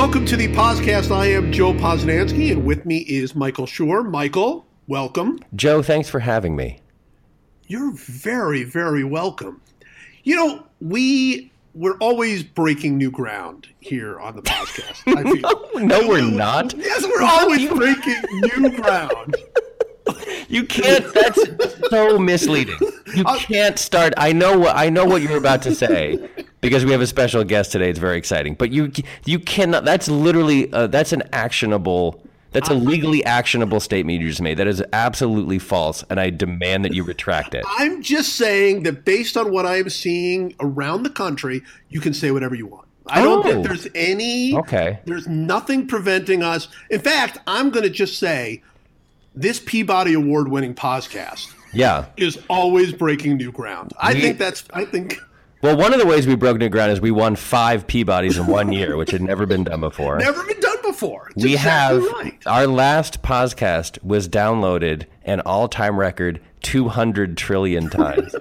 welcome to the podcast. I am Joe Posnanski, and with me is Michael Schur. Michael, welcome. Joe, thanks for having me. You're very, very welcome. You know, we we're always breaking new ground here on the podcast. No, no, we're not. Yes, we're always breaking new ground. You can't. That's so misleading. You can't start. I know what I know what you're about to say because we have a special guest today. It's very exciting. But you you cannot. That's literally uh, that's an actionable. That's a legally actionable statement you just made. That is absolutely false, and I demand that you retract it. I'm just saying that based on what I am seeing around the country, you can say whatever you want. I don't think oh. there's any. Okay. There's nothing preventing us. In fact, I'm going to just say this Peabody Award winning podcast yeah is always breaking new ground. I we, think that's I think well, one of the ways we broke new ground is we won five Peabodys in one year, which had never been done before. Never been done before. It's we exactly have right. our last podcast was downloaded an all-time record 200 trillion times.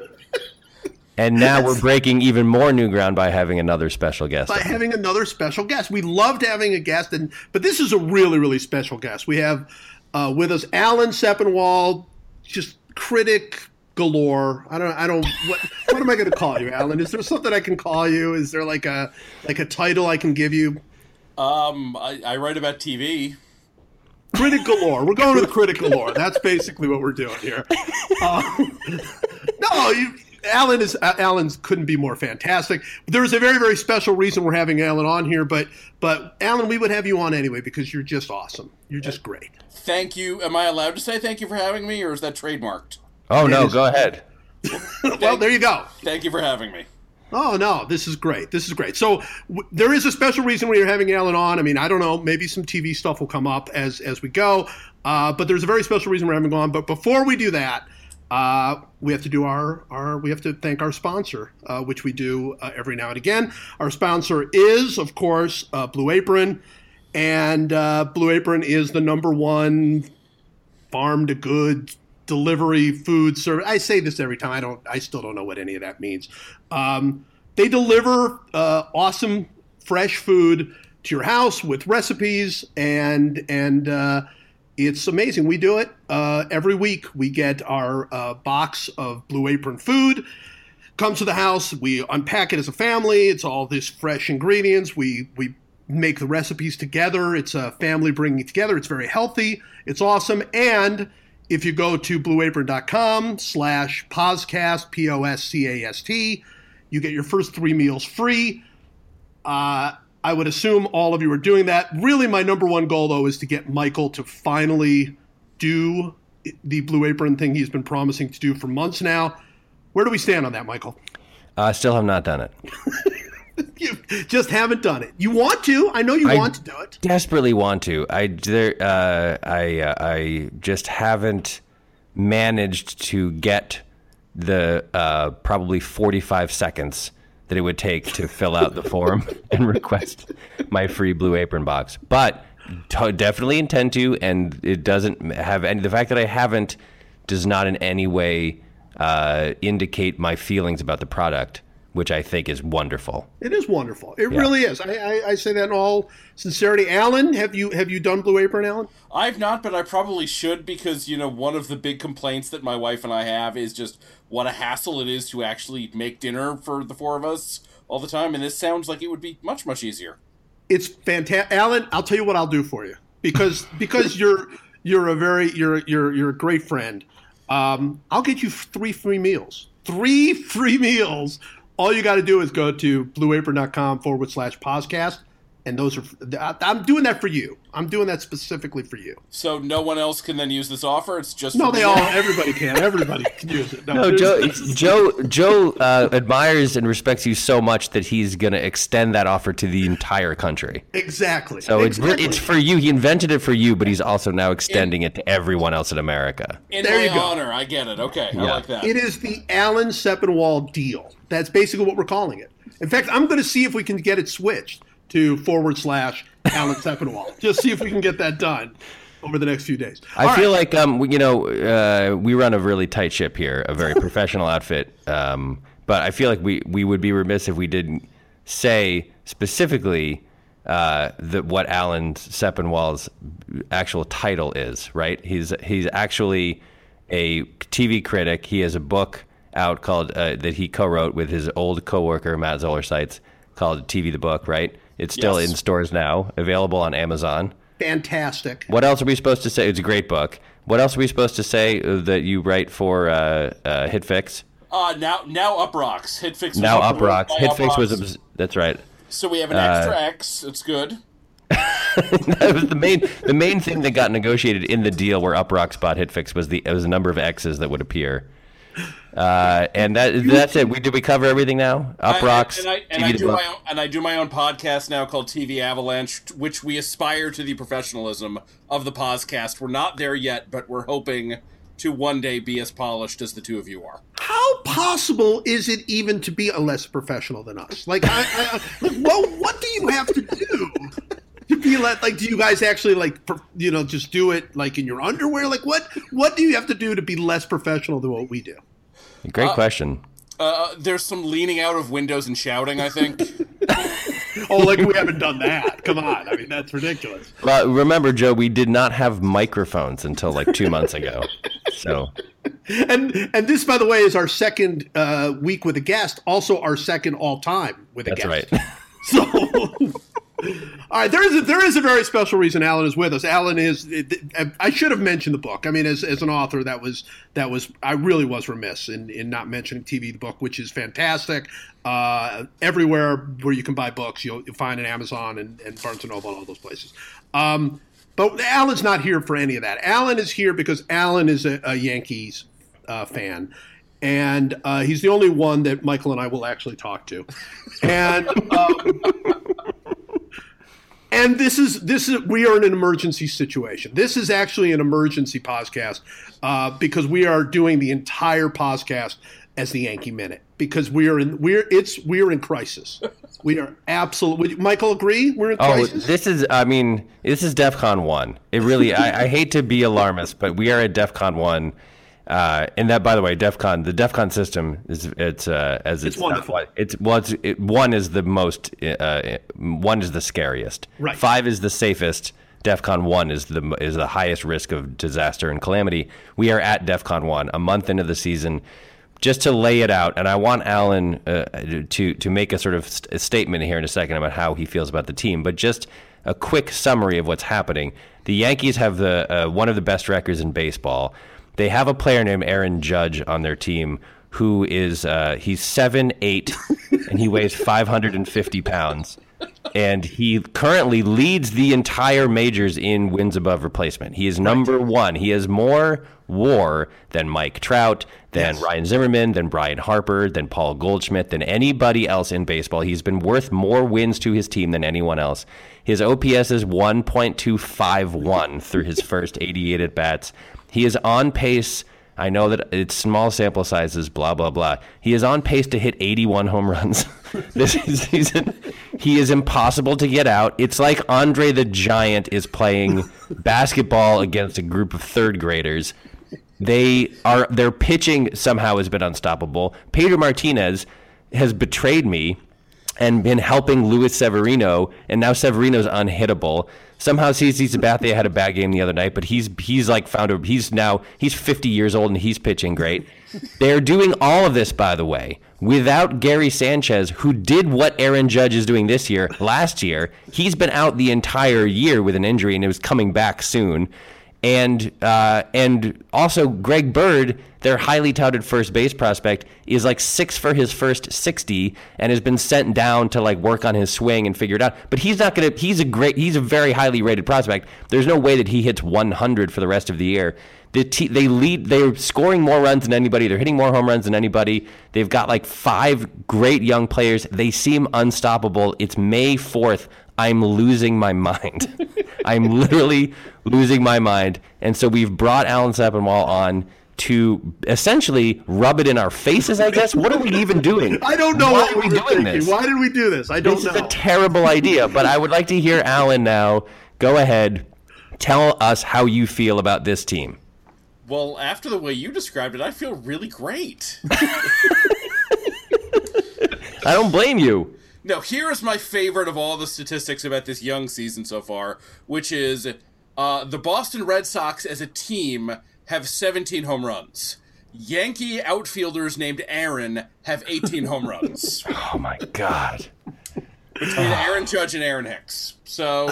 and now we're breaking even more new ground by having another special guest. By having another special guest. We loved having a guest and but this is a really really special guest. We have uh, with us Alan Sepinwall, just critic, galore. I don't. I don't. What, what am I going to call you, Alan? Is there something I can call you? Is there like a like a title I can give you? Um, I, I write about TV. Critic galore. We're going to the critic galore. That's basically what we're doing here. Uh, no, you, Alan is Alan's couldn't be more fantastic. There is a very very special reason we're having Alan on here, but but Alan, we would have you on anyway because you're just awesome. You're just great. Thank you. Am I allowed to say thank you for having me, or is that trademarked? Oh no, go ahead. well, there you go. Thank you for having me. Oh no, this is great. This is great. So w- there is a special reason we are having Alan on. I mean, I don't know. Maybe some TV stuff will come up as as we go. Uh, but there's a very special reason we're having him on. But before we do that, uh, we have to do our our we have to thank our sponsor, uh, which we do uh, every now and again. Our sponsor is, of course, uh, Blue Apron, and uh, Blue Apron is the number one farm to good delivery food service. I say this every time. I don't. I still don't know what any of that means. Um, they deliver uh, awesome fresh food to your house with recipes and and it's amazing. We do it uh, every week. We get our uh, box of Blue Apron food. Comes to the house. We unpack it as a family. It's all this fresh ingredients. We we make the recipes together. It's a family bringing it together. It's very healthy. It's awesome. And if you go to blueapron.com slash poscast, P-O-S-C-A-S-T, you get your first three meals free. Uh, I would assume all of you are doing that. Really, my number one goal, though, is to get Michael to finally do the Blue Apron thing he's been promising to do for months now. Where do we stand on that, Michael? I still have not done it. you just haven't done it. You want to? I know you I want to do it. Desperately want to. I there. Uh, I uh, I just haven't managed to get the uh, probably forty five seconds that it would take to fill out the form and request my free Blue Apron box. But t- definitely intend to, and it doesn't have any. The fact that I haven't does not in any way uh, indicate my feelings about the product which I think is wonderful. It is wonderful. It yeah. really is. I, I, I, say that in all sincerity. Alan, have you have you done Blue Apron, Alan? I've not, but I probably should because you know one of the big complaints that my wife and I have is just what a hassle it is to actually make dinner for the four of us all the time, and this sounds like it would be much much easier. It's fantastic, Alan. I'll tell you what I'll do for you because because you're you're a very you're you're you're a great friend. Um, I'll get you three free meals. Three free meals all you got to do is go to blueapron.com forward slash podcast. And those are, I'm doing that for you. I'm doing that specifically for you. So no one else can then use this offer. It's just no. They all, everybody can. Everybody can use it. No, no Joe, Joe, Joe uh, admires and respects you so much that he's going to extend that offer to the entire country. Exactly. So exactly. it's it's for you. He invented it for you, but he's also now extending in, it to everyone else in America. In there you go. honor, I get it. Okay, yeah. I like that. It is the Alan Sepinwall deal. That's basically what we're calling it. In fact, I'm going to see if we can get it switched to forward slash Alan Sepinwall. Just see if we can get that done over the next few days. I All feel right. like um, you know uh, we run a really tight ship here, a very professional outfit. Um, but I feel like we we would be remiss if we didn't say specifically uh, the, what Alan Sepinwall's actual title is. Right? He's he's actually a TV critic. He has a book out called uh, that he co-wrote with his old coworker Matt Zoller Seitz called TV the Book. Right? It's still Yes. in stores now, available on Amazon. Fantastic. What else are we supposed to say? It's a great book. What else are we supposed to say uh, that you write for uh, uh, HitFix? Uh, now now Uproxx. Hitfix. was Now Uproxx. HitFix was. Obs- That's right. So we have an Uh, extra X. It's good. that was the main the main thing that got negotiated in the deal where Uproxx bought HitFix was the it was a number of X's that would appear. Uh, and that that's it. We did we cover everything now? Uproxx. and I, and I the do my own, and I do my own podcast now called TV Avalanche, which we aspire to the professionalism of the podcast. We're not there yet, but we're hoping to one day be as polished as the two of you are. How possible is it even to be a less professional than us? Like, I, I, like, what what do you have to do to be like? Like, do you guys actually like, you know, just do it like in your underwear? Like, what what do you have to do to be less professional than what we do? Great question. Uh, there's some leaning out of windows and shouting. I think. Oh, like we haven't done that. Come on, I mean that's ridiculous. Well, remember, Joe, we did not have microphones until like two months ago. So And and this, by the way, is our second uh, week with a guest. Also, our second all time with a that's guest. right. So, all right, there is a, there is a very special reason Alan is with us. Alan is. I should have mentioned the book. I mean, as, as an author, that was that was I really was remiss in, in not mentioning TV the book, which is fantastic. Uh, everywhere where you can buy books, you'll, you'll find it Amazon and, and Barnes and Noble and all those places. Um, but Alan's not here for any of that. Alan is here because Alan is a, a Yankees uh, fan. And uh, he's the only one that Michael and I will actually talk to. And um, and this is this is we are in an emergency situation. This is actually an emergency podcast uh, because we are doing the entire podcast as the Yankee Minute because we are in we're it's we are in crisis. We are absolutely. Michael, agree? We're in Oh, crisis. this is, I mean, this is DefCon 1. It really, I, I hate to be alarmist, but we are at DefCon 1. Uh, and that, by the way, DEF CON, the DEF CON system is, it's, uh, as it's, wonderful. It's, well, it's, it, one is the most, uh, one is the scariest. Right. Five is the safest. DEF CON 1 is the, is the highest risk of disaster and calamity. We are at DEF CON 1, a month into the season just to lay it out, and I want Alan uh, to to make a sort of st- a statement here in a second about how he feels about the team. But just a quick summary of what's happening. The Yankees have the uh, one of the best records in baseball. They have a player named Aaron Judge on their team who is uh, he's seven eight and he weighs five hundred and fifty pounds. And he currently leads the entire majors in wins above replacement. He is number one. He has more WAR than Mike Trout, than Ryan Zimmerman, than Bryce Harper, than Paul Goldschmidt, than anybody else in baseball. He's been worth more wins to his team than anyone else. His OPS is 1.251 through his first 88 at bats. He is on pace. I know that it's small sample sizes, blah blah blah. He is on pace to hit 81 home runs this season. He is impossible to get out. It's like Andre the Giant is playing basketball against a group of third graders. They are their pitching somehow has been unstoppable. Pedro Martinez has betrayed me and been helping Luis Severino, and now Severino's unhittable. Somehow CC Sabathia had a bad game the other night, but he's he's like found a he's now he's 50 years old and he's pitching great. They're doing all of this, by the way, without Gary Sanchez, who did what Aaron Judge is doing this year. Last year, he's been out the entire year with an injury and it was coming back soon. And uh, and also Greg Bird, their highly touted first base prospect, is like six for his first sixty, and has been sent down to like work on his swing and figure it out. But he's not gonna. He's a great. He's a very highly rated prospect. There's no way that he hits 100 for the rest of the year. The te- they lead. They're scoring more runs than anybody. They're hitting more home runs than anybody. They've got like five great young players. They seem unstoppable. It's May 4th. I'm losing my mind. I'm literally losing my mind. And so we've brought Alan Sepinwall on to essentially rub it in our faces, I guess. What are we even doing? I don't know Why what are we doing thinking. this? Why did we do this? I don't This know. is a terrible idea, but I would like to hear Alan now. Go ahead. Tell us how you feel about this team. Well, after the way you described it, I feel really great. I don't blame you. No, here is my favorite of all the statistics about this young season so far, which is uh, the Boston Red Sox as a team have 17 home runs. Yankee outfielders named Aaron have 18 home runs Oh my god. between Aaron Judge and Aaron Hicks. So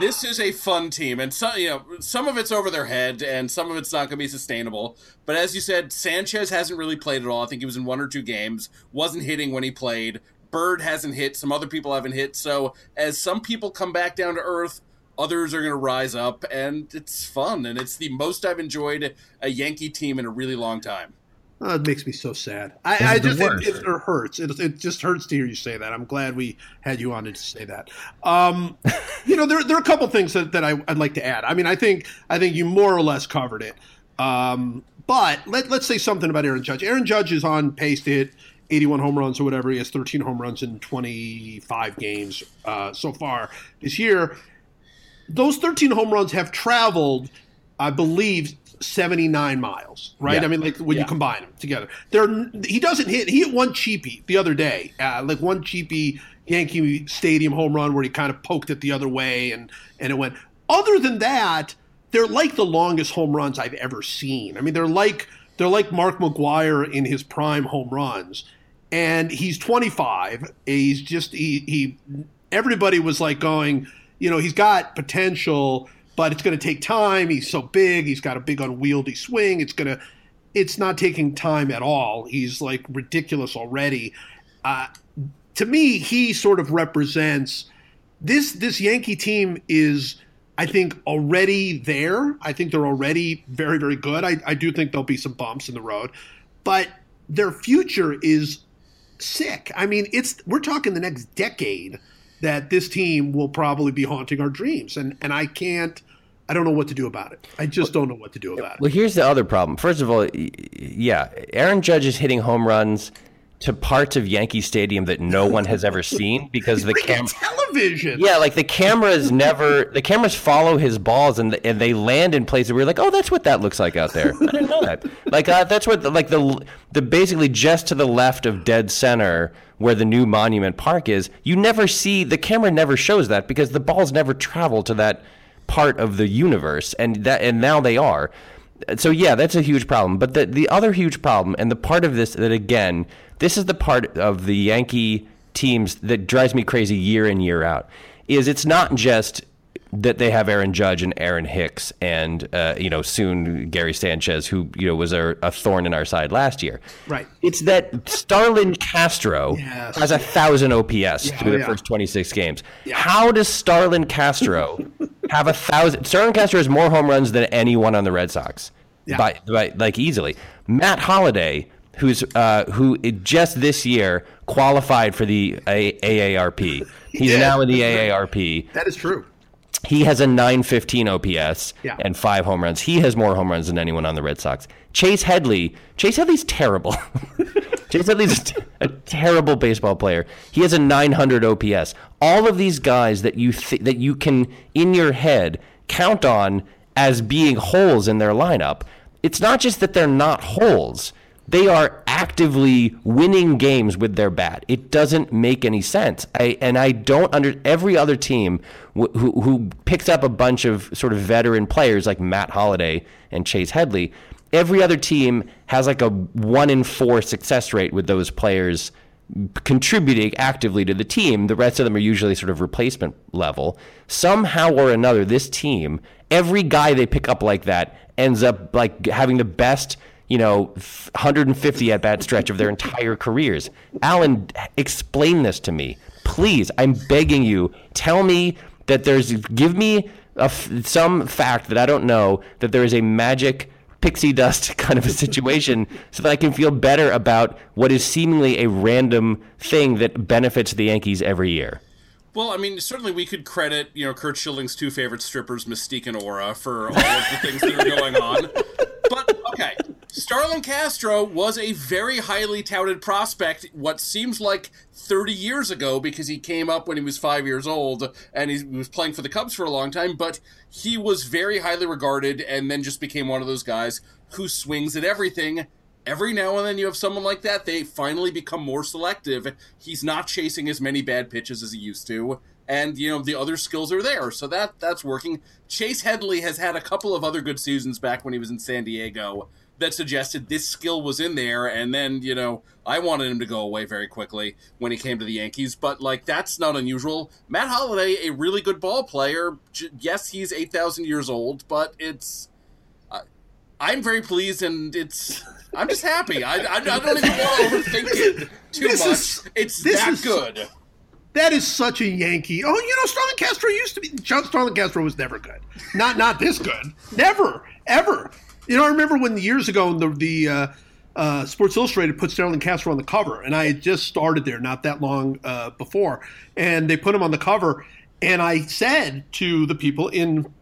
this is a fun team, and some you know some of it's over their head, and some of it's not going to be sustainable. But as you said, Sanchez hasn't really played at all. I think he was in one or two games, wasn't hitting when he played. Bird hasn't hit. Some other people haven't hit. So as some people come back down to earth, others are going to rise up, and it's fun. And it's the most I've enjoyed a Yankee team in a really long time. Oh, it makes me so sad. I, I just it, it, it hurts. It, it just hurts to hear you say that. I'm glad we had you on to say that. Um, you know, there, there are a couple things that, that I, I'd like to add. I mean, I think I think you more or less covered it. Um, but let, let's say something about Aaron Judge. Aaron Judge is on pace to hit 81 home runs or whatever. He has 13 home runs in 25 games uh, so far this year. Those 13 home runs have traveled, I believe, 79 miles, right? Yeah. I mean, like when you combine them together. They're, he doesn't hit, he hit one cheapie the other day, uh, like one cheapie Yankee Stadium home run where he kind of poked it the other way and, and it went. Other than that, they're like the longest home runs I've ever seen. I mean, they're like they're like Mark McGwire in his prime home runs, and he's 25. He's just he he. Everybody was like going, you know, he's got potential, but it's going to take time. He's so big. He's got a big unwieldy swing. It's gonna. It's not taking time at all. He's like ridiculous already. Uh, to me, he sort of represents this this Yankee team is I think already there. I think they're already very very good. I, I do think there'll be some bumps in the road, but their future is sick. I mean, it's we're talking the next decade that this team will probably be haunting our dreams, and and I can't. I don't know what to do about it. I just don't know what to do about it. Well, here's the other problem. First of all, yeah, Aaron Judge is hitting home runs to parts of Yankee Stadium that no one has ever seen because the Freaking cam. television. Yeah, like the cameras never. The cameras follow his balls and and they land in places where you're like, oh, that's what that looks like out there. I didn't know that. Like uh, that's what the, like the the basically just to the left of dead center where the new Monument Park is. You never see the camera never shows that because the balls never travel to that part of the universe, and that and now they are. So yeah, that's a huge problem. But the the other huge problem, and the part of this that again, this is the part of the Yankee teams that drives me crazy year in year out, is it's not just that they have Aaron Judge and Aaron Hicks and uh, you know soon Gary Sanchez, who you know was a, a thorn in our side last year. Right. It's that Starlin Castro Yes. has a thousand OPS through the yeah. first 26 games. How does Starlin Castro have a thousand? Starlin Castro has more home runs than anyone on the Red Sox, Yeah. by, by like easily. Matt Holliday, who's uh, who just this year qualified for the a- AARP. He's did. now in the AARP. That is true. He has a 915 OPS Yeah. and five home runs. He has more home runs than anyone on the Red Sox. Chase Headley, Chase Headley's terrible. Chase Headley's a, t- a terrible baseball player. He has a 900 OPS. All of these guys that you th- that you can in your head count on as being holes in their lineup. It's not just that they're not holes. They are actively winning games with their bat. It doesn't make any sense. I, and I don't under every other team wh- who, who picks up a bunch of sort of veteran players like Matt Holliday and Chase Headley. Every other team has like a one in four success rate with those players contributing actively to the team. The rest of them are usually sort of replacement level. Somehow or another, this team, every guy they pick up like that ends up like having the best, you know, 150 at bat stretch of their entire careers. Alan, explain this to me, please. I'm begging you. Tell me that there's. Give me a some fact that I don't know that there is a magic pixie dust kind of a situation so that I can feel better about what is seemingly a random thing that benefits the Yankees every year. Well, I mean, certainly we could credit, you know, Curt Schilling's two favorite strippers, Mystique and Aura, for all of the things that are going on. But, Starlin Castro was a very highly touted prospect, what seems like 30 years ago, because he came up when he was five years old and he was playing for the Cubs for a long time, but he was very highly regarded and then just became one of those guys who swings at everything every now and then you have someone like that. They finally become more selective. He's not chasing as many bad pitches as he used to, and you know the other skills are there, so that that's working. Chase Headley has had a couple of other good seasons back when he was in San Diego that suggested this skill was in there, and then you know I wanted him to go away very quickly when he came to the Yankees, but like that's not unusual. Matt Holliday, a really good ball player. J- yes, he's eight thousand years old, but it's. Uh, I'm very pleased, and it's. I'm just happy. I, I, I don't even want to overthink it too This much. is- it's this that is- good. That is such a Yankee. Oh, you know, Starlin Castro used to be. John Starlin Castro was never good. Not not this good. Never ever. You know, I remember when years ago the the uh, uh, Sports Illustrated put Starlin Castro on the cover, and I had just started there not that long uh, before, and they put him on the cover, and I said to the people in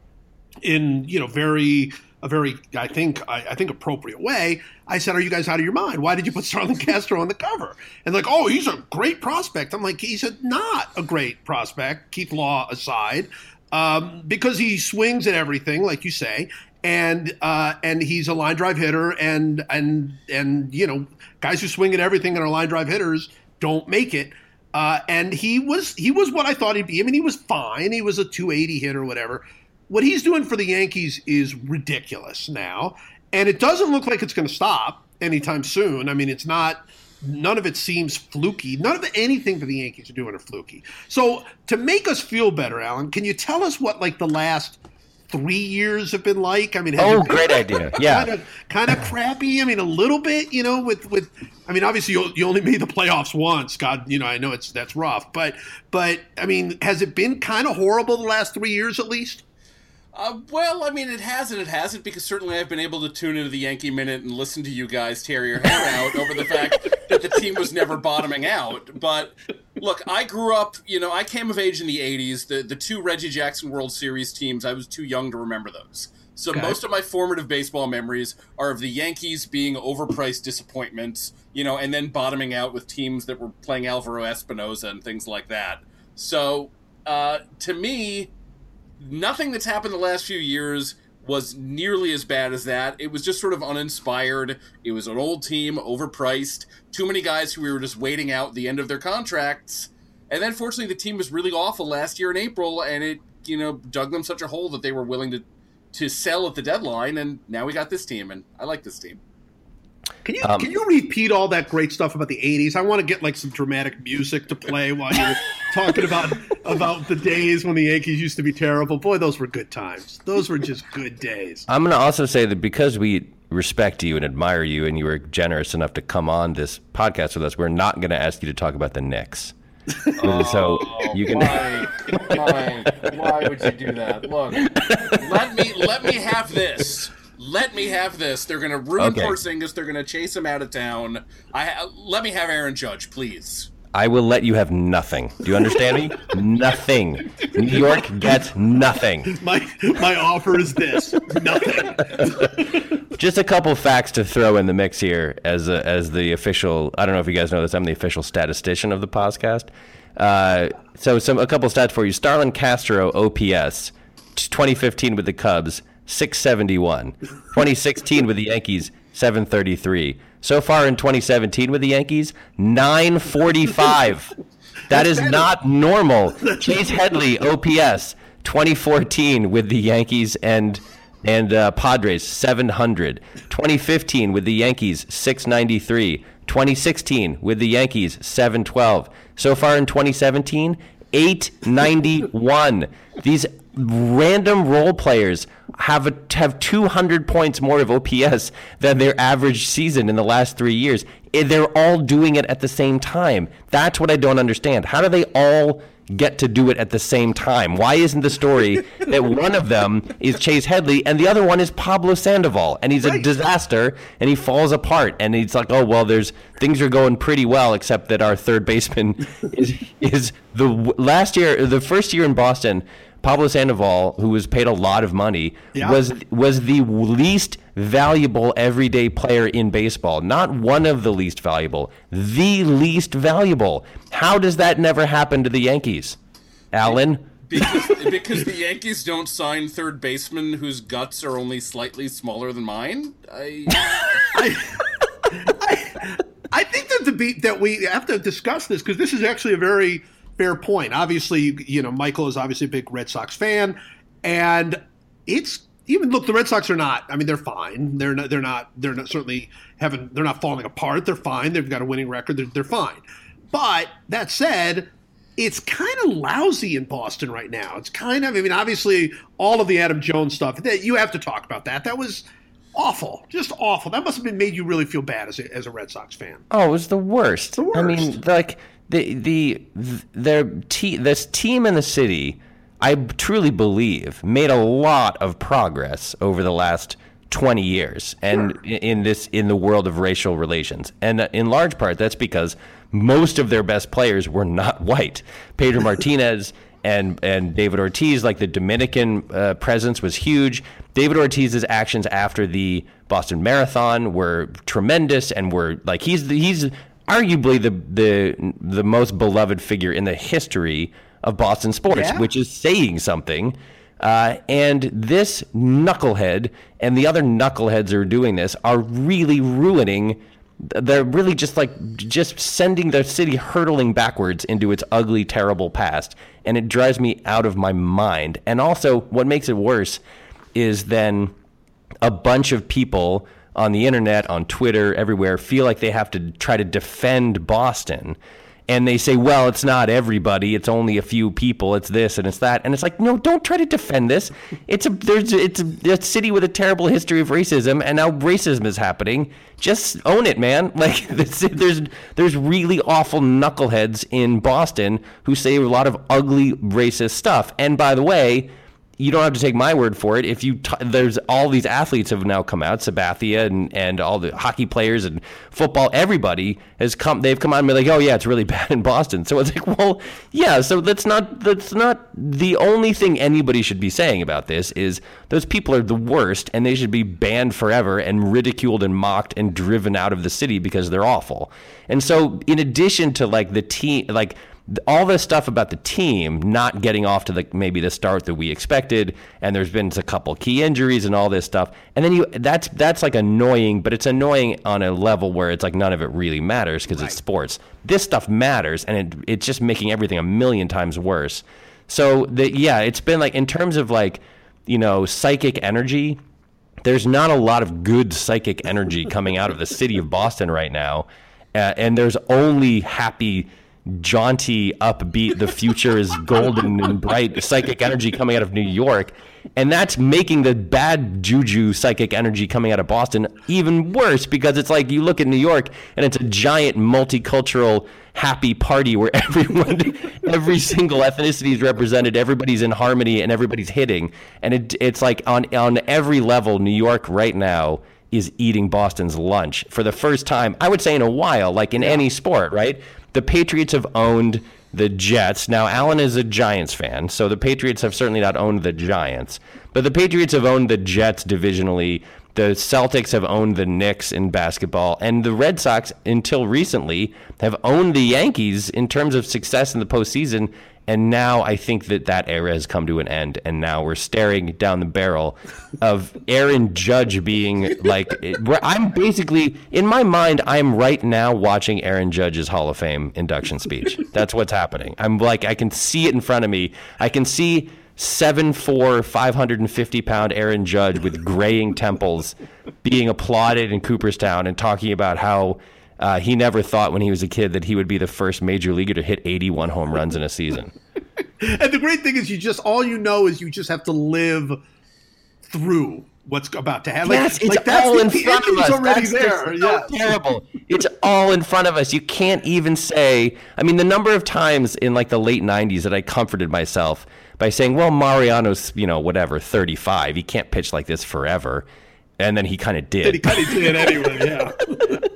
in you know very a very I think I, I think appropriate way. I said, "Are you guys out of your mind? Why did you put Starlin Castro on the cover?" And like, "Oh, he's a great prospect." I'm like, "He's a, not a great prospect, Keith Law aside, um, because he swings at everything, like you say." And uh, and he's a line drive hitter, and and and you know, guys who swing at everything and are line drive hitters don't make it. Uh, and he was he was what I thought he'd be. I mean, he was fine. He was a 280 hit or whatever. What he's doing for the Yankees is ridiculous now, and it doesn't look like it's going to stop anytime soon. I mean, it's not. None of it seems fluky. None of anything that the Yankees are doing are fluky. So to make us feel better, Alan, can you tell us what like the last three years have been like? I mean, has Oh, been great idea. Yeah. kind of kind of crappy. I mean, a little bit, you know, with with. I mean, obviously you, you only made the playoffs once. God, you know, I know it's that's rough, but but I mean, has it been kind of horrible the last three years at least? Uh, well, I mean, it has and it hasn't because certainly I've been able to tune into the Yankee Minute and listen to you guys tear your hair out over the fact that the team was never bottoming out. But look, I grew up, you know, I came of age in the 80s. The, the two Reggie Jackson World Series teams, I was too young to remember those. So Okay. most of my formative baseball memories are of the Yankees being overpriced disappointments, you know, and then bottoming out with teams that were playing Alvaro Espinoza and things like that. So, uh, to me, nothing that's happened the last few years was nearly as bad as that. It was just sort of uninspired. It was an old team, overpriced, too many guys who we were just waiting out the end of their contracts. And then fortunately the team was really awful last year in April and it, you know, dug them such a hole that they were willing to to sell at the deadline and now we got this team and I like this team. Can you Um, can you repeat all that great stuff about the '80s? I want to get like some dramatic music to play while you're talking about about the days when the Yankees used to be terrible. Boy, those were good times. Those were just good days. I'm going to also say that because we respect you and admire you, and you were generous enough to come on this podcast with us, we're not going to ask you to talk about the Knicks. so you can. Why, why, why would you do that? Look, let me let me have this. Let me have this. They're gonna ruin Okay. Porzingis. They're gonna chase him out of town. I ha- let me have Aaron Judge, please. I will let you have nothing. Do you understand me? nothing. New York gets nothing. My my offer is this: nothing. Just a couple facts to throw in the mix here as a, as the official. I don't know if you guys know this. I'm the official statistician of the podcast. Uh, so some a couple stats for you. Starlin Castro OPS, 2015 with the Cubs, 671. 2016 with the Yankees, 733. So far in 2017 with the Yankees, 945. That is not normal. Chase Headley OPS 2014 with the Yankees and and uh, Padres 700. 2015 with the Yankees 693. 2016 with the Yankees 712. So far in 2017 891. These random role players have a, have 200 points more of OPS than their average season in the last three years. Eh, They're all doing it at the same time. That's what I don't understand. How do they all get to do it at the same time? Why isn't the story that one of them is Chase Headley and the other one is Pablo Sandoval and he's a disaster and he falls apart and he's like, oh well, there's things are going pretty well except that our third baseman is is the last year, the first year in Boston. Pablo Sandoval, who was paid a lot of money, Yeah. was was the least valuable everyday player in baseball. Not one of the least valuable, the least valuable. How does that never happen to the Yankees? Alan? Because, because the Yankees don't sign third basemen whose guts are only slightly smaller than mine. I I, I think that the beat that we have to discuss this because this is actually a very fair point. Obviously, you know, Michael is obviously a big Red Sox fan, and it's even look the Red Sox are not. I mean, they're fine. They're not. They're not. They're not certainly having. They're not falling apart. They're fine. They've got a winning record. They're, they're fine. But that said, it's kind of lousy in Boston right now. It's kind of. I mean, obviously, all of the Adam Jones stuff. That you have to talk about that. That was awful, just awful. That must have been made you really feel bad as a, as a Red Sox fan. Oh, it was the worst. The worst. I mean, like the the their te- this team in the city, I truly believe made a lot of progress over the last 20 years and Sure. in in this in the world of racial relations. And uh, in large part that's because most of their best players were not white. Pedro Martinez and and David Ortiz, like the Dominican uh, presence was huge. David Ortiz's actions after the Boston Marathon were tremendous, and were like he's the, he's arguably the the the most beloved figure in the history of Boston sports, Yeah. which is saying something. Uh, and this knucklehead and the other knuckleheads who are doing this are really ruining they're really just like just sending the city hurtling backwards into its ugly terrible past and it drives me out of my mind and also what makes it worse is then a bunch of people on the internet on twitter everywhere feel like they have to try to defend boston and they say, well, it's not everybody. It's only a few people. It's this and it's that. And it's like, no, don't try to defend this. It's a there's it's a, a city with a terrible history of racism, and now racism is happening. Just own it, man. Like there's there's really awful knuckleheads in Boston who say a lot of ugly racist stuff. And by the way, you don't have to take my word for it. If you t- there's all these athletes have now come out, Sabathia and and all the hockey players and football, everybody has come. They've come out and be like, oh yeah, it's really bad in Boston. So it's like, well, yeah. So that's not that's not the only thing anybody should be saying about this. Is those people are the worst and they should be banned forever and ridiculed and mocked and driven out of the city because they're awful. And so in addition to like the team, like all this stuff about the team not getting off to the maybe the start that we expected, and there's been a couple key injuries and all this stuff, and then you that's that's like annoying, but it's annoying on a level where it's like none of it really matters because it's sports. This stuff matters, and it, it's just making everything a million times worse. So the yeah, it's been like in terms of like you know psychic energy there's not a lot of good psychic energy coming out of the city of Boston right now. Uh, and there's only happy, jaunty, upbeat, the future is golden and bright psychic energy coming out of New York. And that's making the bad juju psychic energy coming out of Boston even worse because it's like you look at New York and it's a giant multicultural happy party where everyone every single ethnicity is represented everybody's in harmony and everybody's hitting. And it, it's like on on every level new york right now is eating boston's lunch for the first time i would say in a while like in any sport right the patriots have owned the jets. Now alan is a giants fan so the patriots have certainly not owned the giants. But the patriots have owned the jets divisionally. The Celtics have owned the Knicks in basketball, and the Red Sox, until recently, have owned the Yankees in terms of success in the postseason. And now I think that that era has come to an end, and now we're staring down the barrel of Aaron Judge being like, I'm basically in my mind, I'm right now watching Aaron Judge's Hall of Fame induction speech. That's what's happening. I'm like, I can see it in front of me. I can see seven four, 550 pound Aaron Judge with graying temples being applauded in Cooperstown and talking about how uh, he never thought when he was a kid that he would be the first major leaguer to hit 81 home runs in a season. And the great thing is, you just all you know is you just have to live through what's about to happen. Like, it's like that's all the, in the front of us. already That's there. so yes. terrible. It's all in front of us. You can't even say. I mean, the number of times in like the late '90s that I comforted myself by saying, "Well, Mariano's, you know, whatever, 35. He can't pitch like this forever," and then he kind of did. And he kind of did anyway. Yeah.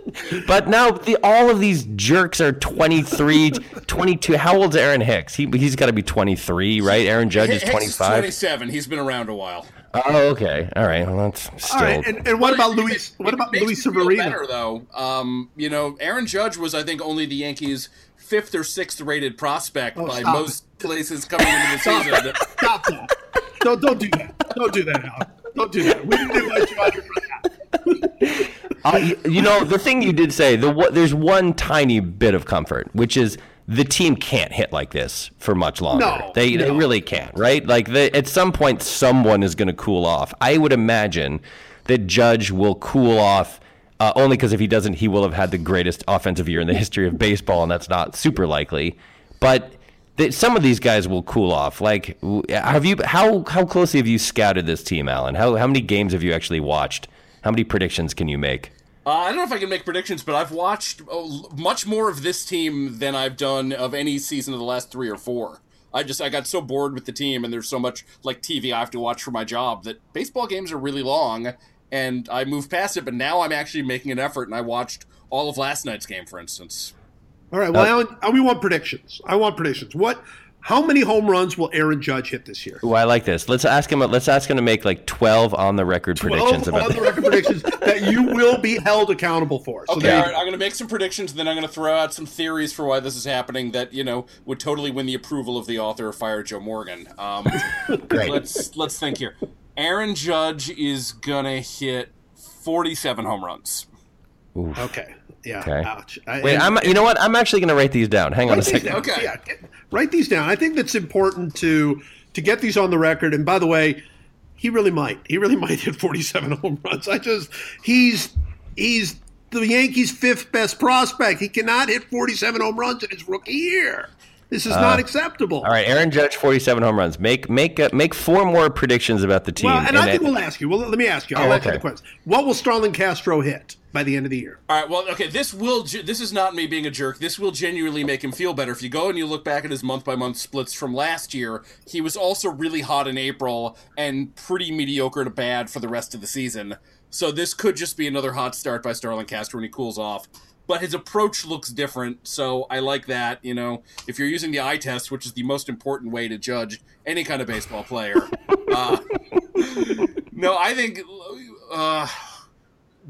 But now the, all of these jerks are 23, 22. How old's Aaron Hicks? He, he's got to be 23, right? Aaron Judge is 25. Is 27. He's been around a while. Oh, okay. All right. Well, that's still. All right. And, and what about Luis? What about Luis me Severino? Better though. Um, you know, Aaron Judge was, I think, only the Yankees' fifth or sixth rated prospect by Oh, stop most places coming into the Stop season. that. Stop that. Don't don't do that. Don't do that, Al. Don't do that. We didn't invite you out here for that. Uh, you know, the thing you did say, the there's one tiny bit of comfort, which is the team can't hit like this for much longer. No, they no. they really can't, right? Like they, at some point, someone is going to cool off. I would imagine that Judge will cool off. Uh, only because if he doesn't, he will have had the greatest offensive year in the history of baseball, and that's not super likely. But th- some of these guys will cool off. Like, have you? How how closely have you scouted this team, Alan? How how many games have you actually watched? How many predictions can you make? Uh, I don't know if I can make predictions, but I've watched uh, much more of this team than I've done of any season of the last three or four. I just I got so bored with the team, and there's so much like TV I have to watch for my job that baseball games are really long, and I moved past it. But now I'm actually making an effort, and I watched all of last night's game, for instance. All right. Well, Alan, uh, we want predictions. I want predictions. What? How many home runs will Aaron Judge hit this year? Ooh, I like this. Let's ask him. Let's ask him to make like twelve on the record predictions about on the record predictions that you will be held accountable for. So Okay, all right, I'm going to make some predictions, and then I'm going to throw out some theories for why this is happening that you know would totally win the approval of the author of Fire Joe Morgan. Um, Great. let's let's think here. Aaron Judge is gonna hit 47 home runs. Okay. Yeah. Okay. Ouch. I- Wait, and- I'm. You know what? I'm actually going to write these down. Hang on a second. down. Okay. Yeah, get- write these down. I think that's important to to get these on the record. And by the way, he really might. He really might hit 47 home runs. I just he's he's the Yankees' fifth best prospect. He cannot hit 47 home runs in his rookie year. This is not acceptable. Uh, All right, Aaron Judge, 47 home runs. Make make uh, make four more predictions about the team. Well, and, I think it- we'll ask you. Well, let me ask you. I'll Oh, ask you okay. the question. What will Starlin Castro hit by the end of the year? All right, well, okay, this will this is not me being a jerk. This will genuinely make him feel better. If you go and you look back at his month by month splits from last year, he was also really hot in April and pretty mediocre to bad for the rest of the season. So this could just be another hot start by Starlin Castro when he cools off. But his approach looks different, so I like that. You know, if you're using the eye test, which is the most important way to judge any kind of baseball player, uh, no, I think. Uh,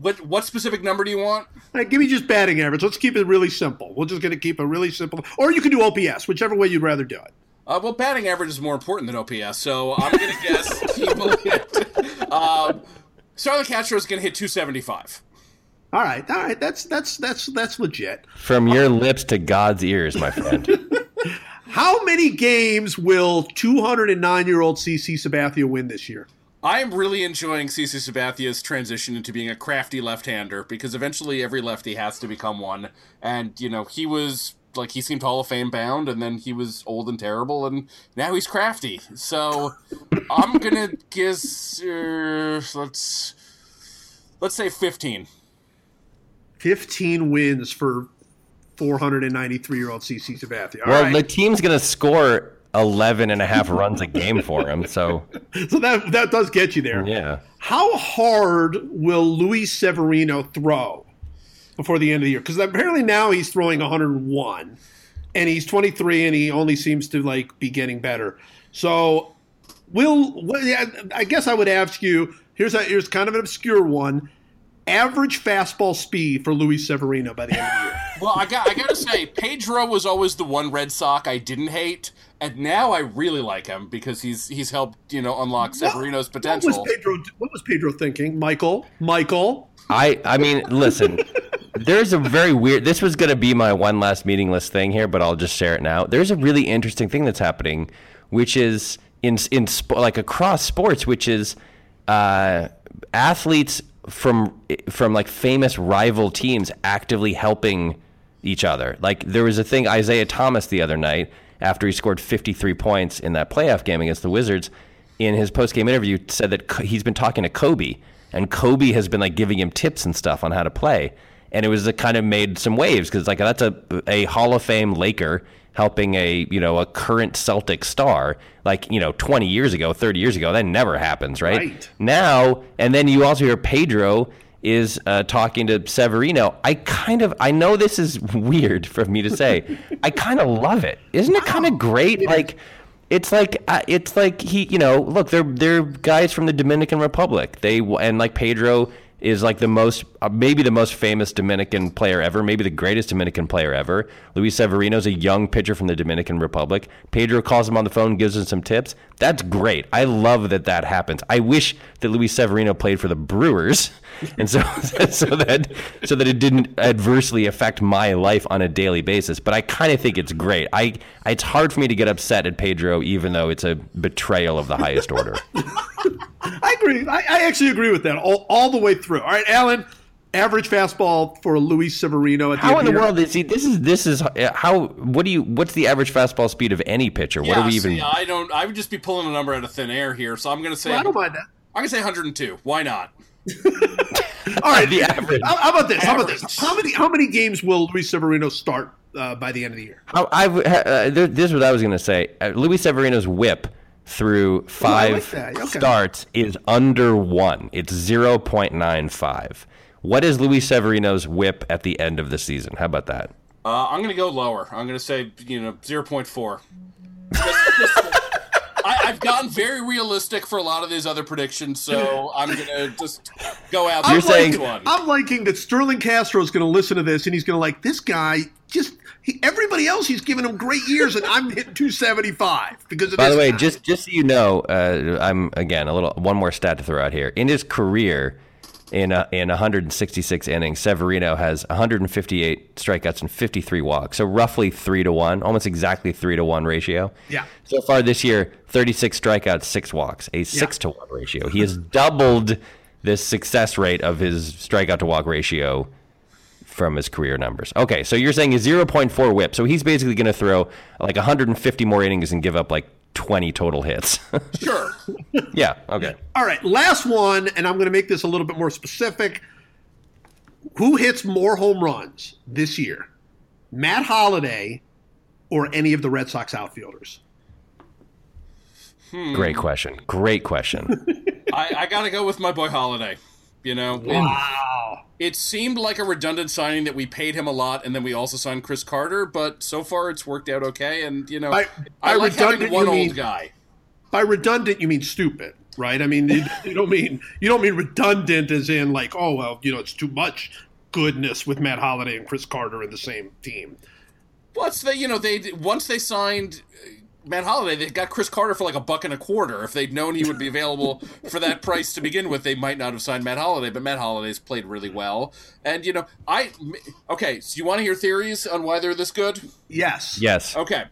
what what specific number do you want? Right, give me just batting average. Let's keep it really simple. We're just going to keep it really simple. Or you can do OPS, whichever way you'd rather do it. Uh, well, batting average is more important than OPS, so I'm going to guess he will hit. Um, Starlin Castro is going to hit 275. All right, all right. That's that's that's that's legit. from your lips to God's ears, my friend. How many games will 209 year old CC Sabathia win this year? I am really enjoying CC Sabathia's transition into being a crafty left-hander because eventually every lefty has to become one. And you know, he was like he seemed Hall of Fame bound, and then he was old and terrible, and now he's crafty. So I'm gonna guess uh, let's let's say 15. 15 wins for 493 year old CC Sabathia. All well, right. the team's going to score 11 and a half runs a game for him. So, so that that does get you there. yeah. How hard will Luis Severino throw before the end of the year? Because apparently now he's throwing 101, and he's 23, and he only seems to like be getting better. So, will I guess I would ask you. Here's a here's kind of an obscure one. Average fastball speed for Luis Severino by the end of the year. Well, I got I gotta say, Pedro was always the one Red Sox I didn't hate, and now I really like him because he's he's helped you know unlock Severino's potential. What was Pedro? What was Pedro thinking? Michael, Michael. I I mean, listen. There's a very weird. This was going to be my one last meaningless thing here, but I'll just share it now. There's a really interesting thing that's happening, which is in in sp- like across sports, which is uh, athletes from from like famous rival teams actively helping each other. Like there was a thing Isaiah Thomas the other night after he scored 53 points in that playoff game against the Wizards in his post-game interview said that he's been talking to Kobe and Kobe has been like giving him tips and stuff on how to play. And it was a kind of made some waves because like that's a a Hall of Fame Laker helping a you know a current Celtic star like you know 20 years ago 30 years ago that never happens right, Right. now and then you also hear Pedro is uh, talking to Severino. I kind of I know this is weird for me to say. I kind of love it. Isn't it kind of great? Like it's like uh, it's like he you know look they're they're guys from the Dominican Republic. They and like Pedro is like the most, uh, maybe the most famous Dominican player ever, maybe the greatest Dominican player ever. Luis Severino is a young pitcher from the Dominican Republic. Pedro calls him on the phone, gives him some tips. That's great. I love that that happens. I wish that Luis Severino played for the Brewers, and so so that so that it didn't adversely affect my life on a daily basis. But I kind of think it's great. I it's hard for me to get upset at Pedro, even though it's a betrayal of the highest order. I agree. I, I, actually agree with that all, all the way through. All right, Alan. Average fastball for Luis Severino. At the how in the year. world is he? This is this is how. What do you? What's the average fastball speed of any pitcher? Yeah, what do we even? See, I don't. I would just be pulling a number out of thin air here, so I'm going to say. Well, I don't mind that. I'm going to say 102. Why not? All right, the average. How, about this? How about this? How many how many games will Luis Severino start uh, by the end of the year? How, I've, uh, this is what I was going to say. Uh, Luis Severino's whip through I five like. Okay. starts is under one. It's zero point nine five. What is Luis Severino's whip at the end of the season? How about that? Uh, I'm going to go lower. I'm going to say, you know, 0.4. I, I've gotten very realistic for a lot of these other predictions, so I'm going to just go out You're there saying- with one. I'm liking that Starlin Castro is going to listen to this and he's going to like this guy. Just he, everybody else, he's giving him great years, and I'm hitting 275 because of By the way, guy. just just so you know, uh, I'm again a little one more stat to throw out here. In his career, in uh, in 166 innings, Severino has 158 strikeouts and 53 walks, so roughly three to one, almost exactly three to one ratio. Yeah. So far this year, 36 strikeouts, six walks, a six to one ratio. He has doubled this success rate of his strikeout to walk ratio from his career numbers. Okay, so you're saying a 0.4 whip. So he's basically going to throw like 150 more innings and give up like 20 total hits. Sure. yeah, okay. All right, last one, and I'm going to make this a little bit more specific. Who hits more home runs this year, Matt Holliday or any of the Red Sox outfielders? Great question. Great question. I, I got to go with my boy Holliday. You know, it, Wow. it seemed like a redundant signing that we paid him a lot, and then we also signed Chris Carter. But so far, it's worked out okay. And you know, By- I by like having redundant, one you old mean- guy. By redundant, you mean stupid, right? I mean, you, you don't mean you don't mean redundant as in like, oh well, you know, it's too much goodness with Matt Holliday and Chris Carter in the same team. Plus, they you know they once they signed Matt Holliday, they got Chris Carter for like a buck and a quarter. If they'd known he would be available for that price to begin with, they might not have signed Matt Holliday. But Matt Holliday's played really well, and you know, I okay. So you want to hear theories on why they're this good? Yes. yes. Okay.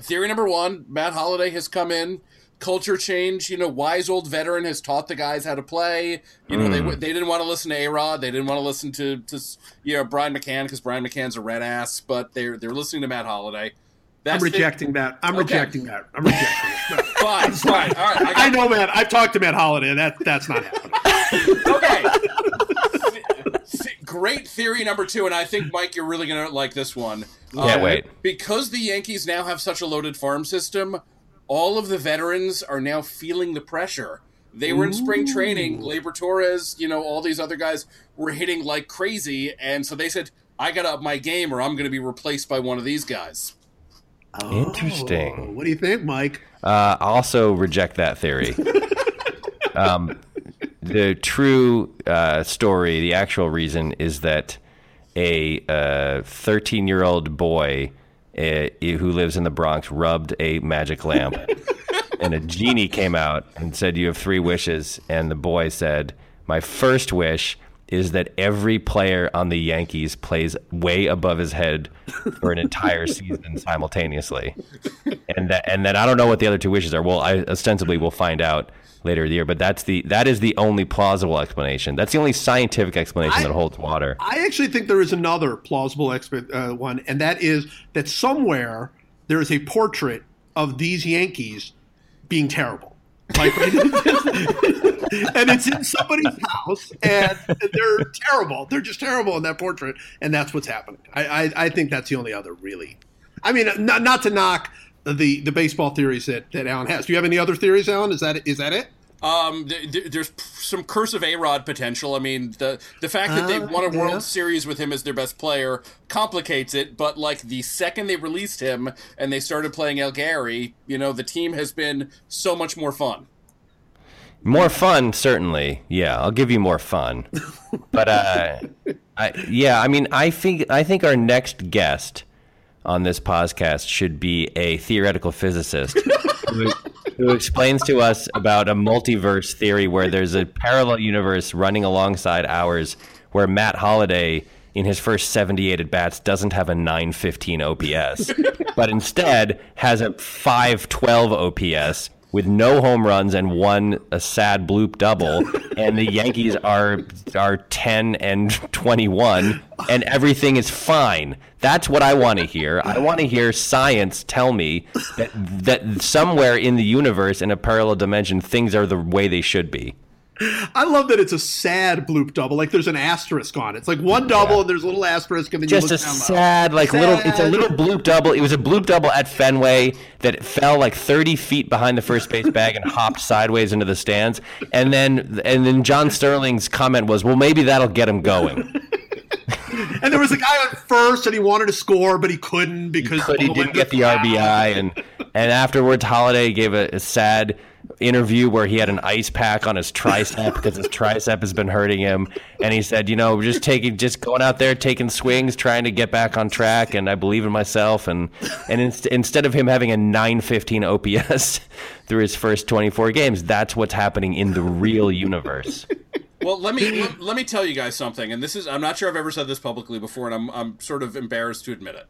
Theory number one: Matt Holliday has come in. Culture change, you know, wise old veteran has taught the guys how to play. You know, they hmm. they didn't want to listen to A Rod, they didn't want to listen to to you know Brian McCann because Brian McCann's a red ass, but they're they're listening to Matt Holliday. I'm That's the- rejecting that. I'm Okay. rejecting that. I'm rejecting it. No. Fine, fine. All right, I, I know, man. I've talked to Matt Holliday. That that's not happening. okay. Great theory number two, and I think Mike, you're really gonna like this one. Can't Uh, wait. because the Yankees now have such a loaded farm system. All of the veterans are now feeling the pressure. They were in spring training. Gleyber Torres, you know, all these other guys were hitting like crazy, and so they said, "I got to up my game, or I'm going to be replaced by one of these guys." Interesting. Oh, what do you think, Mike? Uh, I also reject that theory. um, the true uh, story, the actual reason, is that a 13 year old boy uh, who lives in the Bronx rubbed a magic lamp, and a genie came out and said, You have three wishes. And the boy said, My first wish is that every player on the Yankees plays way above his head for an entire season simultaneously and that and then I don't know what the other two wishes are. Well, I ostensibly will find out later in the year, but that's the that is the only plausible explanation. That's the only scientific explanation I- that holds water. I actually think there is another plausible expe- uh, one, and that is that somewhere there is a portrait of these Yankees being terrible. Like, and it's in somebody's house, and they're terrible. They're just terrible in that portrait, and that's what's happening. I, I, I think that's the only other really. I mean, not, not to knock the the baseball theories that, that Alan has. Do you have any other theories, Alan? Is that is that it? Um, th- th- there's some curse of A Rod potential. I mean, the the fact that they Uh, won a World. Series with him as their best player complicates it. But like the second they released him and they started playing El Gary, you know, the team has been so much more fun. More fun, certainly. Yeah, I'll give you more fun. but uh, I, yeah, I mean, I think I think our next guest on this podcast should be a theoretical physicist who, who explains to us about a multiverse theory where there's a parallel universe running alongside ours, where Matt Holliday in his first 78 at bats doesn't have a 915 OPS, but instead has a 512 OPS with no home runs and one a sad bloop double, and the Yankees are are 10 and 21, and everything is fine. That's what I want to hear. I want to hear science tell me that that somewhere in the universe, in a parallel dimension, things are the way they should be. I love that it's a sad bloop double. Like there's an asterisk on it. It's like one double yeah. and there's a little asterisk and then just a sad, like sad. little. It's a little bloop double. It was a bloop double at Fenway that fell like 30 feet behind the first base bag and hopped sideways into the stands. And then and then John Sterling's comment was, "Well, maybe that'll get him going." and there was a guy on first and he wanted to score but he couldn't because he, could, he didn't get the RBI and and afterwards Holliday gave a, a sad interview where he had an ice pack on his tricep because his tricep has been hurting him, and he said, you know, just taking, just going out there taking swings, trying to get back on track, and I believe in myself, and and in, instead of him having a 915 OPS through his first 24 games, that's what's happening in the real universe. Well, let me let, let me tell you guys something, and this is I'm not sure I've ever said this publicly before, and I'm I'm sort of embarrassed to admit it.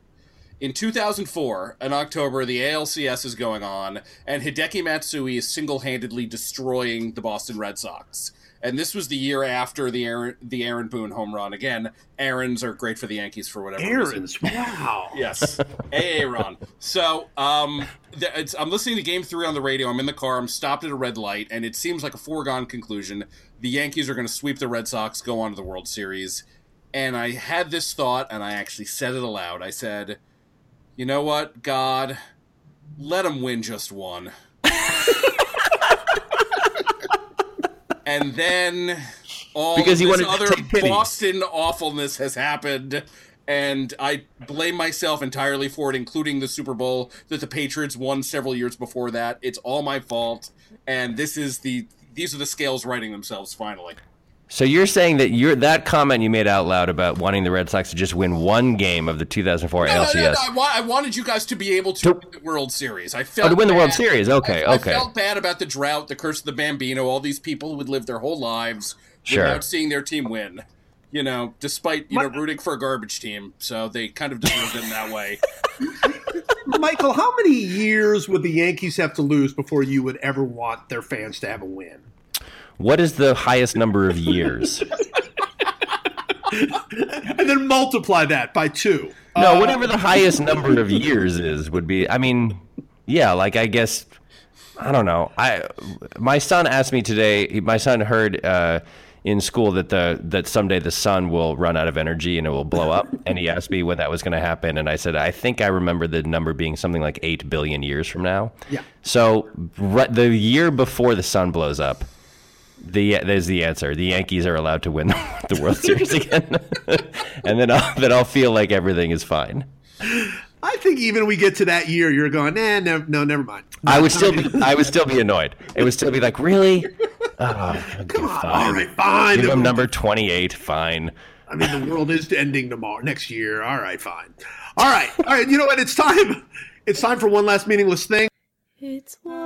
In 2004, in October, the ALCS is going on, and Hideki Matsui is single-handedly destroying the Boston Red Sox. And this was the year after the Aaron, the Aaron Boone home run. Again, Aaron's are great for the Yankees for whatever Aaron's, reason. wow. yes, Aaron. So, um, I'm listening to Game Three on the radio. I'm in the car. I'm stopped at a red light, and it seems like a foregone conclusion. The Yankees are going to sweep the Red Sox, go on to the World Series. And I had this thought, and I actually said it aloud. I said you know what, God, let him win just one. and then all because this other Boston awfulness has happened, and I blame myself entirely for it, including the Super Bowl that the Patriots won several years before that. It's all my fault, and this is the these are the scales righting themselves finally. So you're saying that you're that comment you made out loud about wanting the Red Sox to just win one game of the 2004 no, ALCS. No, no, I, wa- I, wanted you guys to be able to, to win the World Series. I felt oh, to win bad. the World Series. Okay, I, okay. I felt bad about the drought, the curse of the Bambino. All these people who would live their whole lives sure. without seeing their team win. You know, despite you know rooting for a garbage team, so they kind of deserved it in that way. Michael, how many years would the Yankees have to lose before you would ever want their fans to have a win? What is the highest number of years? and then multiply that by two. No, uh, whatever the highest number of years is would be. I mean, yeah, like I guess I don't know. I my son asked me today. My son heard uh, in school that the that someday the sun will run out of energy and it will blow up. and he asked me when that was going to happen, and I said I think I remember the number being something like eight billion years from now. Yeah. So the year before the sun blows up the there's the answer. The Yankees are allowed to win the World Series again, and then I'll, then I'll feel like everything is fine. I think even we get to that year, you're going, nah, no, no, never mind. No, I would still be, I would still be annoyed. It would still be like, really? Oh, Come on, fine. all right, fine. Give him number twenty-eight. Fine. I mean, the world is ending tomorrow, next year. All right, fine. All right, all right. You know what? It's time. It's time for one last meaningless thing. It's one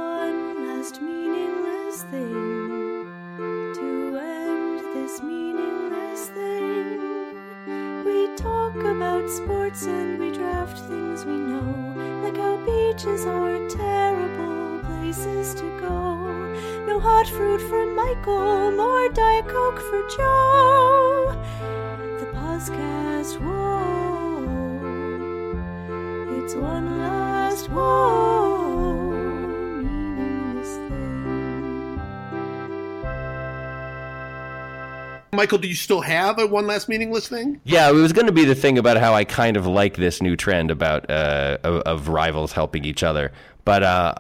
talk about sports and we draft things we know, like how beaches are terrible places to go. No hot fruit for Michael, more Diet Coke for Joe. The podcast, whoa, it's one last whoa. Michael, do you still have a one last meaningless thing? Yeah, it was going to be the thing about how I kind of like this new trend about uh, of, of, rivals helping each other. But uh,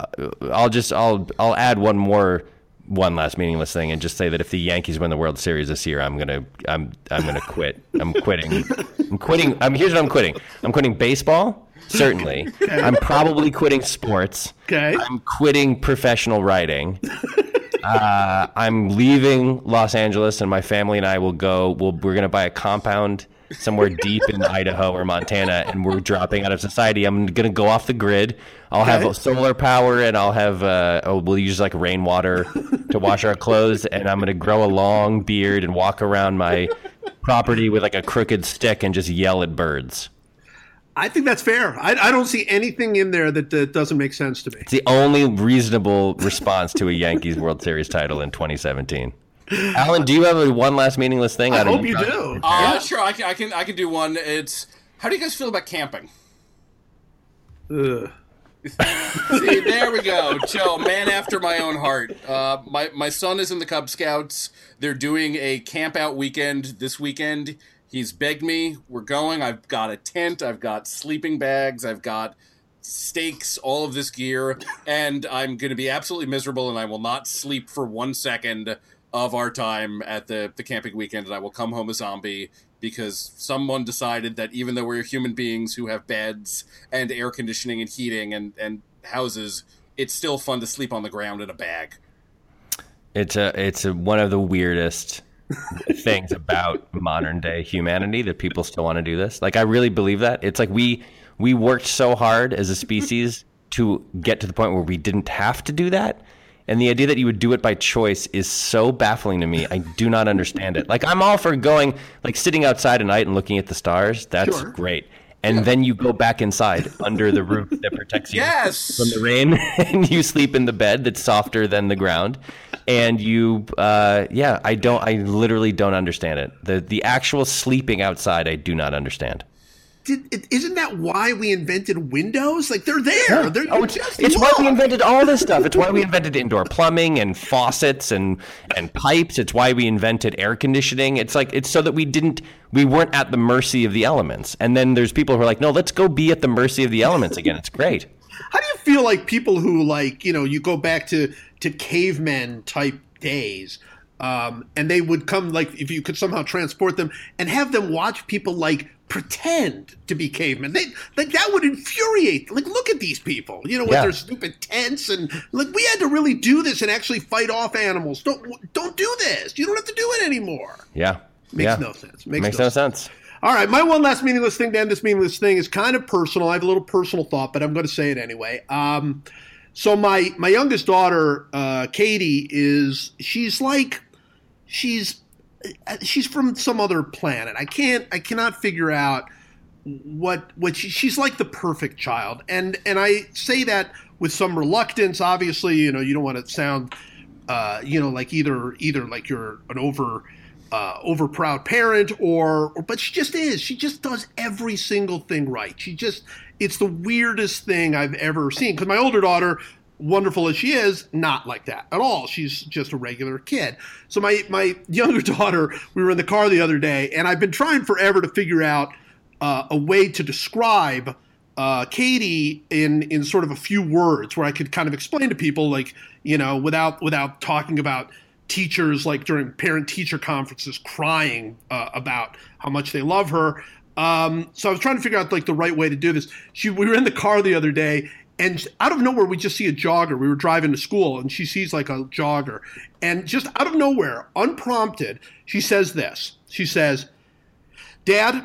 I'll just I'll I'll add one more one last meaningless thing and just say that if the Yankees win the World Series this year, I'm gonna I'm I'm gonna quit. I'm quitting. I'm quitting. I'm here's what I'm quitting. I'm quitting baseball. Certainly, okay. I'm probably quitting sports. Okay, I'm quitting professional writing uh, I'm leaving Los Angeles, and my family and I will go. We'll, we're going to buy a compound somewhere deep in Idaho or Montana, and we're dropping out of society. I'm going to go off the grid. I'll Okay. have solar power, and I'll have uh, oh, we'll use like rainwater to wash our clothes, and I'm going to grow a long beard and walk around my property with like a crooked stick and just yell at birds. I think that's fair. I, I don't see anything in there that, that doesn't make sense to me. It's the only reasonable response to a Yankees World Series title in 2017. Alan, do you have a one last meaningless thing? I out of- hope you do. Uh, Sure, I can, I can. I can do one. It's how do you guys feel about camping? Ugh. See, there we go, Joe, man after my own heart. Uh, my my son is in the Cub Scouts. They're doing a camp out weekend this weekend. He's begged me. We're going. I've got a tent. I've got sleeping bags. I've got stakes. All of this gear, and I'm going to be absolutely miserable. And I will not sleep for one second of our time at the the camping weekend. And I will come home a zombie because someone decided that even though we're human beings who have beds and air conditioning and heating and, and houses, it's still fun to sleep on the ground in a bag. It's a it's a, one of the weirdest things about modern day humanity that people still want to do this. Like I really believe that. It's like we we worked so hard as a species to get to the point where we didn't have to do that. And the idea that you would do it by choice is so baffling to me. I do not understand it. Like I'm all for going like sitting outside at night and looking at the stars. That's Sure. great. And then you go back inside under the roof that protects you Yes! from the rain and you sleep in the bed that's softer than the ground. And you uh, yeah i don't i literally don't understand it. The the actual sleeping outside i do not understand Did, isn't that why we invented windows? Like they're there. They're, Oh, it's, just it's why we invented all this stuff. It's why we invented indoor plumbing and faucets and and pipes. It's why we invented air conditioning. It's like it's so that we didn't we weren't at the mercy of the elements. And then there's people who are like, no, let's go be at the mercy of the elements again. It's great. How do you feel like people who like you know you go back to to cavemen type days, um, and they would come like if you could somehow transport them and have them watch people like pretend to be cavemen. They like that would infuriate. Like look at these people, you know, with Yeah. their stupid tents and like we had to really do this and actually fight off animals. Don't don't do this. You don't have to do it anymore. Yeah. Makes yeah. no sense. Makes, Makes no no sense. All right, my one last meaningless thing to end this meaningless thing is kind of personal. I have a little personal thought, but I'm going to say it anyway. Um, so my my youngest daughter, uh, Katie, is she's like she's she's from some other planet. I can't I cannot figure out what what she, she's like the perfect child, and and I say that with some reluctance. Obviously, you know, you don't want to sound uh, you know like either either like you're an over uh, over proud parent or, or but she just is she just does every single thing right she just it's the weirdest thing i've ever seen because my older daughter wonderful as she is not like that at all she's just a regular kid so my my younger daughter we were in the car the other day and i've been trying forever to figure out uh, a way to describe uh, Katie in in sort of a few words where I could kind of explain to people like you know without without talking about teachers like during parent teacher conferences crying uh, about how much they love her. Um, so I was trying to figure out like the right way to do this. She we were in the car the other day and out of nowhere we just see a jogger. We were driving to school and she sees like a jogger and just out of nowhere, unprompted, she says this. She says, "Dad,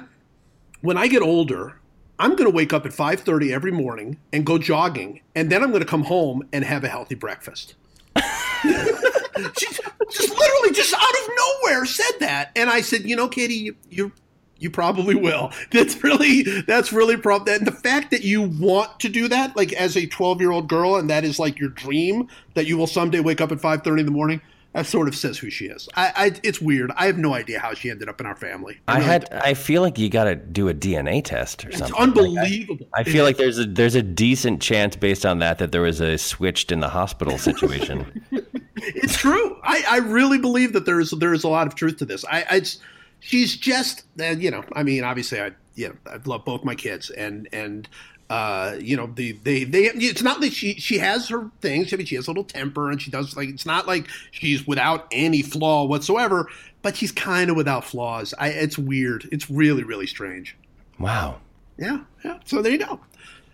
when I get older, I'm going to wake up at 5:30 every morning and go jogging, and then I'm going to come home and have a healthy breakfast." she just literally just out of nowhere said that, and I said, "You know, Katie, you you, you probably will. That's really that's really prob and the fact that you want to do that, like as a 12 year old girl, and that is like your dream that you will someday wake up at 5:30 in the morning." That sort of says who she is. I, I, it's weird. I have no idea how she ended up in our family. I really had. don't. I feel like you got to do a DNA test or It's something. Like, I- unbelievable. I feel like there's a there's a decent chance based on that that there was a switched in the hospital situation. It's true. I, I really believe that there is there is a lot of truth to this. I, I it's, she's just uh, you know I mean obviously I you know I love both my kids and and uh you know the they they it's not that she she has her things. I mean she has a little temper and she does like it's not like she's without any flaw whatsoever. But she's kind of without flaws. I it's weird. It's really really strange. Wow. Yeah, yeah. So there you go.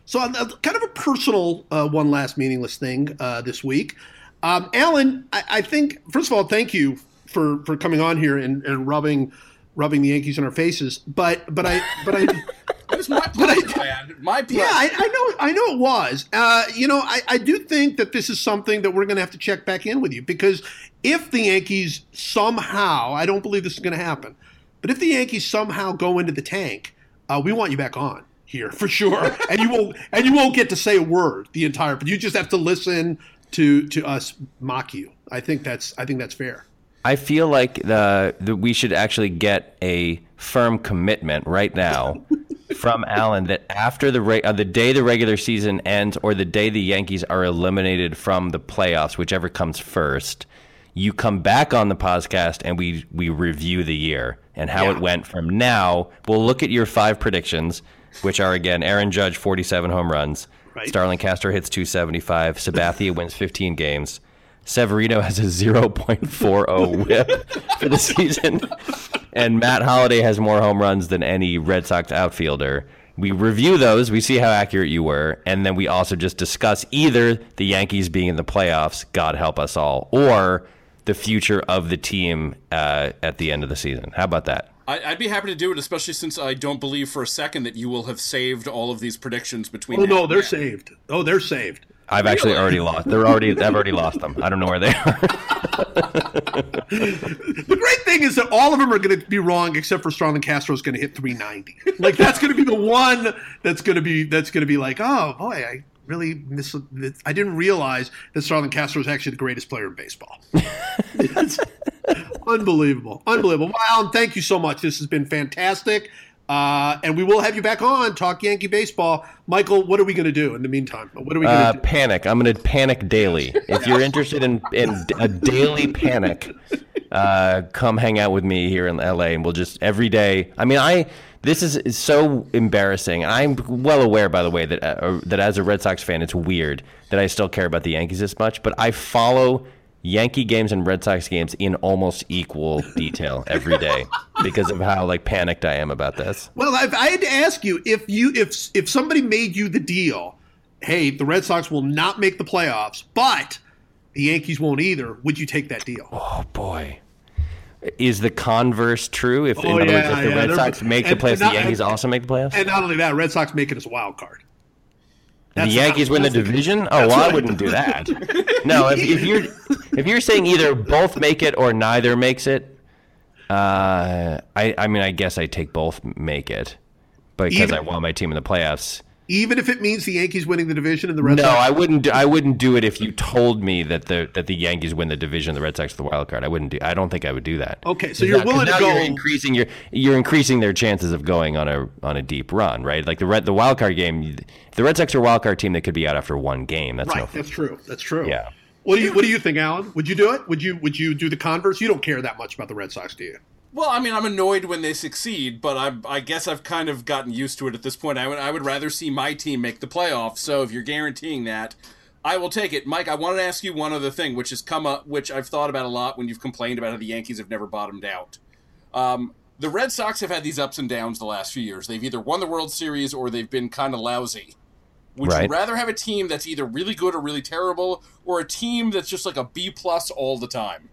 So uh, kind of a personal uh, one last meaningless thing uh, this week. Um, Alan, I, I think first of all, thank you for for coming on here and, and rubbing rubbing the Yankees in our faces. But but I but I. It was my place, man. My place. Yeah, I, I know. I know it was. Uh, you know, I, I do think that this is something that we're going to have to check back in with you because if the Yankees somehow, I don't believe this is going to happen, but if the Yankees somehow go into the tank, uh, we want you back on here for sure, and you won't and you won't get to say a word the entire. But you just have to listen to to us mock you. I think that's I think that's fair. I feel like the, the we should actually get a firm commitment right now from Alan that after the re- uh, the day the regular season ends or the day the Yankees are eliminated from the playoffs, whichever comes first, you come back on the podcast and we we review the year and how Yeah. it went from now. We'll look at your five predictions, which are again Aaron Judge 47 home runs, Right. Starlin Castro hits 275, Sabathia wins 15 games. Severino has a 0.40 whip for the season. And Matt Holliday has more home runs than any Red Sox outfielder. We review those, we see how accurate you were, and then we also just discuss either the Yankees being in the playoffs, God help us all, or the future of the team uh, at the end of the season. How about that? I, I'd be happy to do it, especially since I don't believe for a second that you will have saved all of these predictions between. Oh no, they're then. saved. Oh, they're saved. I've actually already lost. They're already. I've already lost them. I don't know where they are. The great thing is that all of them are going to be wrong, except for Starlin Castro is going to hit 390. Like that's going to be the one that's going to be that's going to be like, oh boy, I really miss. I didn't realize that Starlin Castro is actually the greatest player in baseball. It's unbelievable, unbelievable. Well, Alan, thank you so much. This has been fantastic. Uh, and we will have you back on talk Yankee baseball. Michael, what are we going to do in the meantime? What are we going to Uh, do? panic. I'm going to panic daily. If you're interested in, in a daily panic, uh, come hang out with me here in LA, and we'll just every day. I mean, I this is, is so embarrassing. I'm well aware, by the way, that uh, that as a Red Sox fan, it's weird that I still care about the Yankees this much. But I follow Yankee games and Red Sox games in almost equal detail every day because of how like panicked I am about this. Well, I've, I had to ask you if you if if somebody made you the deal, hey, the Red Sox will not make the playoffs, but the Yankees won't either. Would you take that deal? Oh boy. Is the converse true? If, in Oh, other yeah, words, if the yeah, Red Sox make the playoffs, and the Yankees and- also make the playoffs? And not only that, Red Sox make it as a wild card. The Yankees win the division? Oh, well, I wouldn't do that. no, if, if you're if you're saying either both make it or neither makes it, uh, I I mean, I guess I take both make it because I want my team in the playoffs. Even if it means the Yankees winning the division and the Red No, Sox. I wouldn't. Do, I wouldn't do it if you told me that the that the Yankees win the division, the Red Sox the wild card. I wouldn't do. I don't think I would do that. Okay, so you're now- willing to go- You're increasing your you're increasing their chances of going on a on a deep run, right? Like the red the wild card game. The Red Sox are a wild card team, they could be out after one game. That's right, fun. that's true. That's true. Yeah. What do you What do you think, Alan? Would you do it? Would you Would you do the converse? You don't care that much about the Red Sox, do you? Well, I mean, I'm annoyed when they succeed, but I, I guess I've kind of gotten used to it at this point. I would, I would rather see my team make the playoffs. So if you're guaranteeing that, I will take it. Mike, I wanted to ask you one other thing, which has come up, which I've thought about a lot when you've complained about how the Yankees have never bottomed out. Um, the Red Sox have had these ups and downs the last few years. They've either won the World Series or they've been kind of lousy. Would Right. you rather have a team that's either really good or really terrible, or a team that's just like a B plus all the time?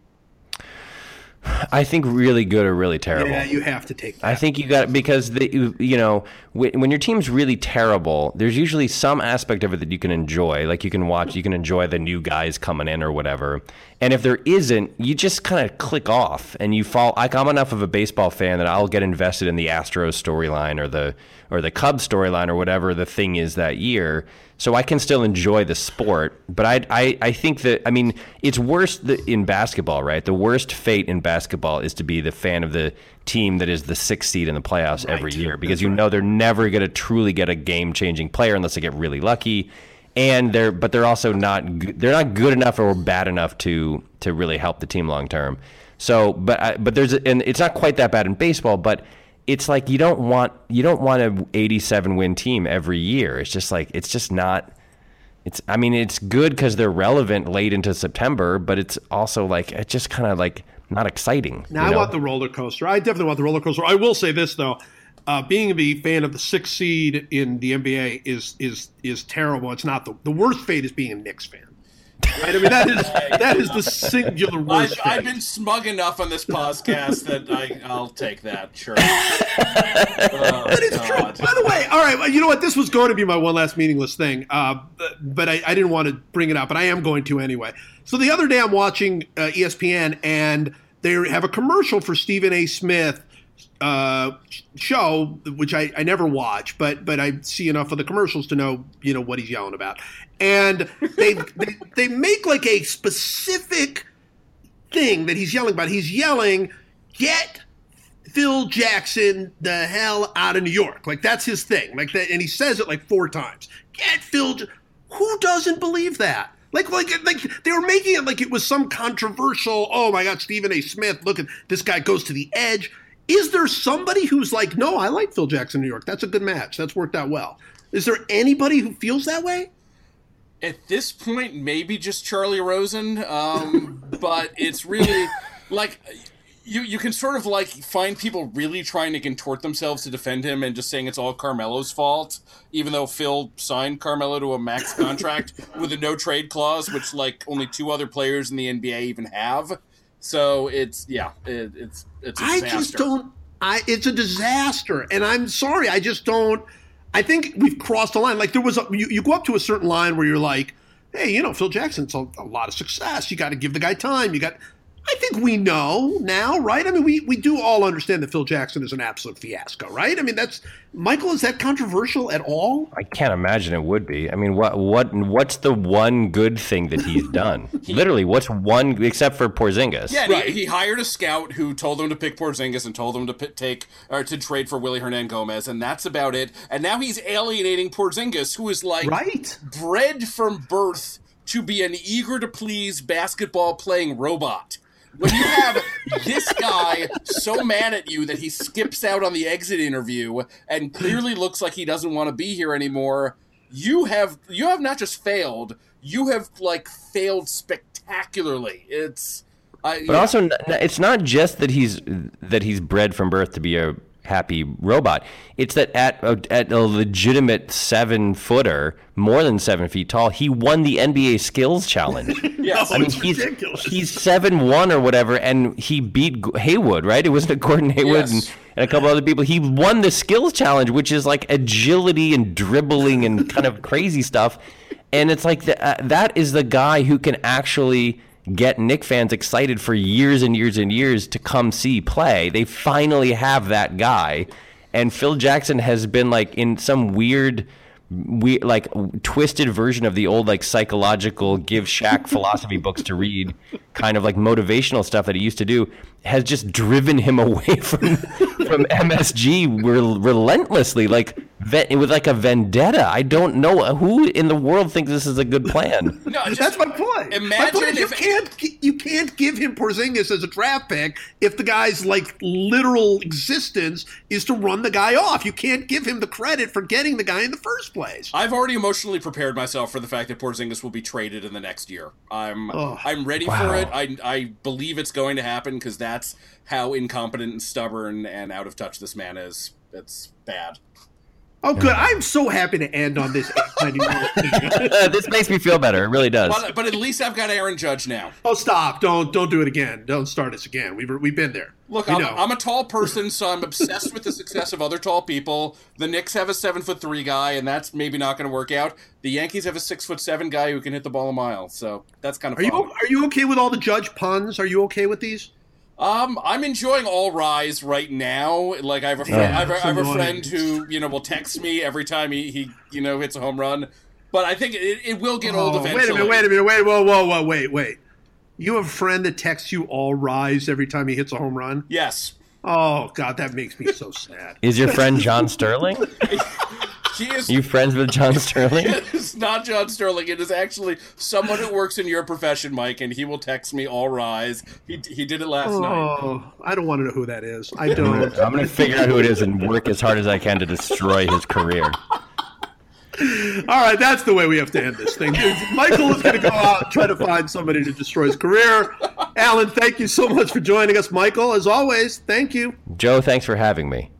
I think really good or really terrible. Yeah, you have to take that. I think you got because the you- know when when your team's really terrible, there's usually some aspect of it that you can enjoy. Like you can watch, you can enjoy the new guys coming in or whatever. And if there isn't, you just kind of click off and you fall. Like I'm enough of a baseball fan that I'll get invested in the Astros storyline or the or the Cubs storyline or whatever the thing is that year. So I can still enjoy the sport, but I, I, I think that I mean it's worse th- in basketball, right? The worst fate in basketball is to be the fan of the team that is the sixth seed in the playoffs every year because you know they're never going to truly get a game changing player unless they get really lucky, and they're but they're also not they're not good enough or bad enough to to really help the team long term. So, but I, but there's and it's not quite that bad in baseball, but it's like you don't want you don't want a 87 win team every year. It's just like it's just not. It's I mean it's good because they're relevant late into September, but it's also like it's just kind of like not exciting. Now I know? want the roller coaster. I definitely want the roller coaster. I will say this though, uh, being the fan of the sixth seed in the NBA is is is terrible. It's not the the worst fate is being a Knicks fan. Right? I mean, that is that is the singular I've, worst I've been smug enough on this podcast that I, I'll take that. Sure. Oh, That is true. God. By the way, all right, well, you know what? This was going to be my one last meaningless thing, uh, but, but I, I didn't want to bring it up, but I am going to anyway. So the other day I'm watching uh, ESPN, and they have a commercial for Stephen A. Smith uh, show, which I, I never watch, but but I see enough of the commercials to know you know what he's yelling about, and they they, they make like a specific thing that he's yelling about. He's yelling, "Get Phil Jackson the hell out of New York!" Like that's his thing. Like that, and he says it like four times. Get Phil. J-" Who doesn't believe that? Like, like, like they were making it like it was some controversial. Oh my God, Stephen A. Smith! Look at this guy goes to the edge. Is there somebody who's like, no, I like Phil Jackson, New York. That's a good match. That's worked out well. Is there anybody who feels that way? At this point, maybe just Charley Rosen, um, but it's really like you you can sort of like find people really trying to contort themselves to defend him and just saying it's all Carmelo's fault, even though Phil signed Carmelo to a max contract with a no trade clause, which like only two other players in the NBA even have. So it's yeah, it, it's it's a I. I just don't. I it's a disaster, and I'm sorry. I just don't. I think we've crossed a line. Like there was a you, you go up to a certain line where you're like, hey, you know, Phil Jackson's a, a lot of success. You got to give the guy time. You got. I think we know now, right? I mean, we, we do all understand that Phil Jackson is an absolute fiasco, right? I mean, that's Michael. Is that controversial at all? I can't imagine it would be. I mean, what what what's the one good thing that he's done? Literally, what's one except for Porzingis? Yeah, Right. he, he hired a scout who told him to pick Porzingis and told him to p- take or to trade for Willy Hernangomez, and that's about it. And now he's alienating Porzingis, who is like Right. bred from birth to be an eager to please basketball playing robot. When you have this guy so mad at you that he skips out on the exit interview and clearly looks like he doesn't want to be here anymore, you have you have not just failed, you have like failed spectacularly. It's I, But also, n- n- it's not just that he's that he's bred from birth to be a happy robot. It's that at a, at a legitimate seven footer, more than seven feet tall, he won the NBA Skills Challenge. yes. No, I mean, he's ridiculous. he's seven one or whatever, and he beat G- Hayward, right? It wasn't it Gordon Hayward Yes. and, and a couple other people. He won the skills challenge, which is like agility and dribbling and kind of crazy stuff. And it's like the, uh, that is the guy who can actually get Knick fans excited for years and years and years to come see play. They finally have that guy, and Phil Jackson has been like in some weird we like twisted version of the old like psychological give Shaq philosophy books to read kind of like motivational stuff that he used to do has just driven him away from from MSG rel- relentlessly like ve- with like a vendetta I don't know who in the world thinks this is a good plan no, just, That's my point. my Imagine point is you if- can't you can't give him Porzingis as a draft pick if the guy's like literal existence is to run the guy off. You can't give him the credit for getting the guy in the first place. I've already emotionally prepared myself for the fact that Porzingis will be traded in the next year. I'm Ugh. I'm ready Wow. for it. I I believe it's going to happen because that's how incompetent and stubborn and out of touch this man is. It's bad. Oh, good. I'm so happy to end on this. Uh, this makes me feel better it really does But, but at least I've got Aaron Judge now. oh, stop! Don't don't do it again. Don't start us again. We've we've been there. Look, I'm, know. I'm a tall person, so I'm obsessed with the success of other tall people. The Knicks have a seven foot three guy, and that's maybe not going to work out. The Yankees have a six foot seven guy who can hit the ball a mile, so that's kind of Are you are you okay with all the judge puns? Are you okay with these? Um, I'm enjoying All Rise right now. Like I have a friend, I, have a, I have a friend who you know will text me every time he, he you know hits a home run. But I think it, it will get old Oh, eventually. wait a minute! Wait a minute! Wait! Whoa! Whoa! Whoa! Wait! Wait! You have a friend that texts you all rise every time he hits a home run. Yes, Oh God, that makes me so sad. is your friend John Sterling he is. you friends with John Sterling It's not John Sterling. It is actually someone who works in your profession, Mike, and he will text me all rise. He, he did it last night. Oh, I don't want to know who that is. I don't. I'm gonna figure out who it is and work as hard as I can to destroy his career All right, that's the way we have to end this thing. Michael is going to go out and try to find somebody to destroy his career. Alan, thank you so much for joining us. Michael, as always, thank you. Joe thanks for having me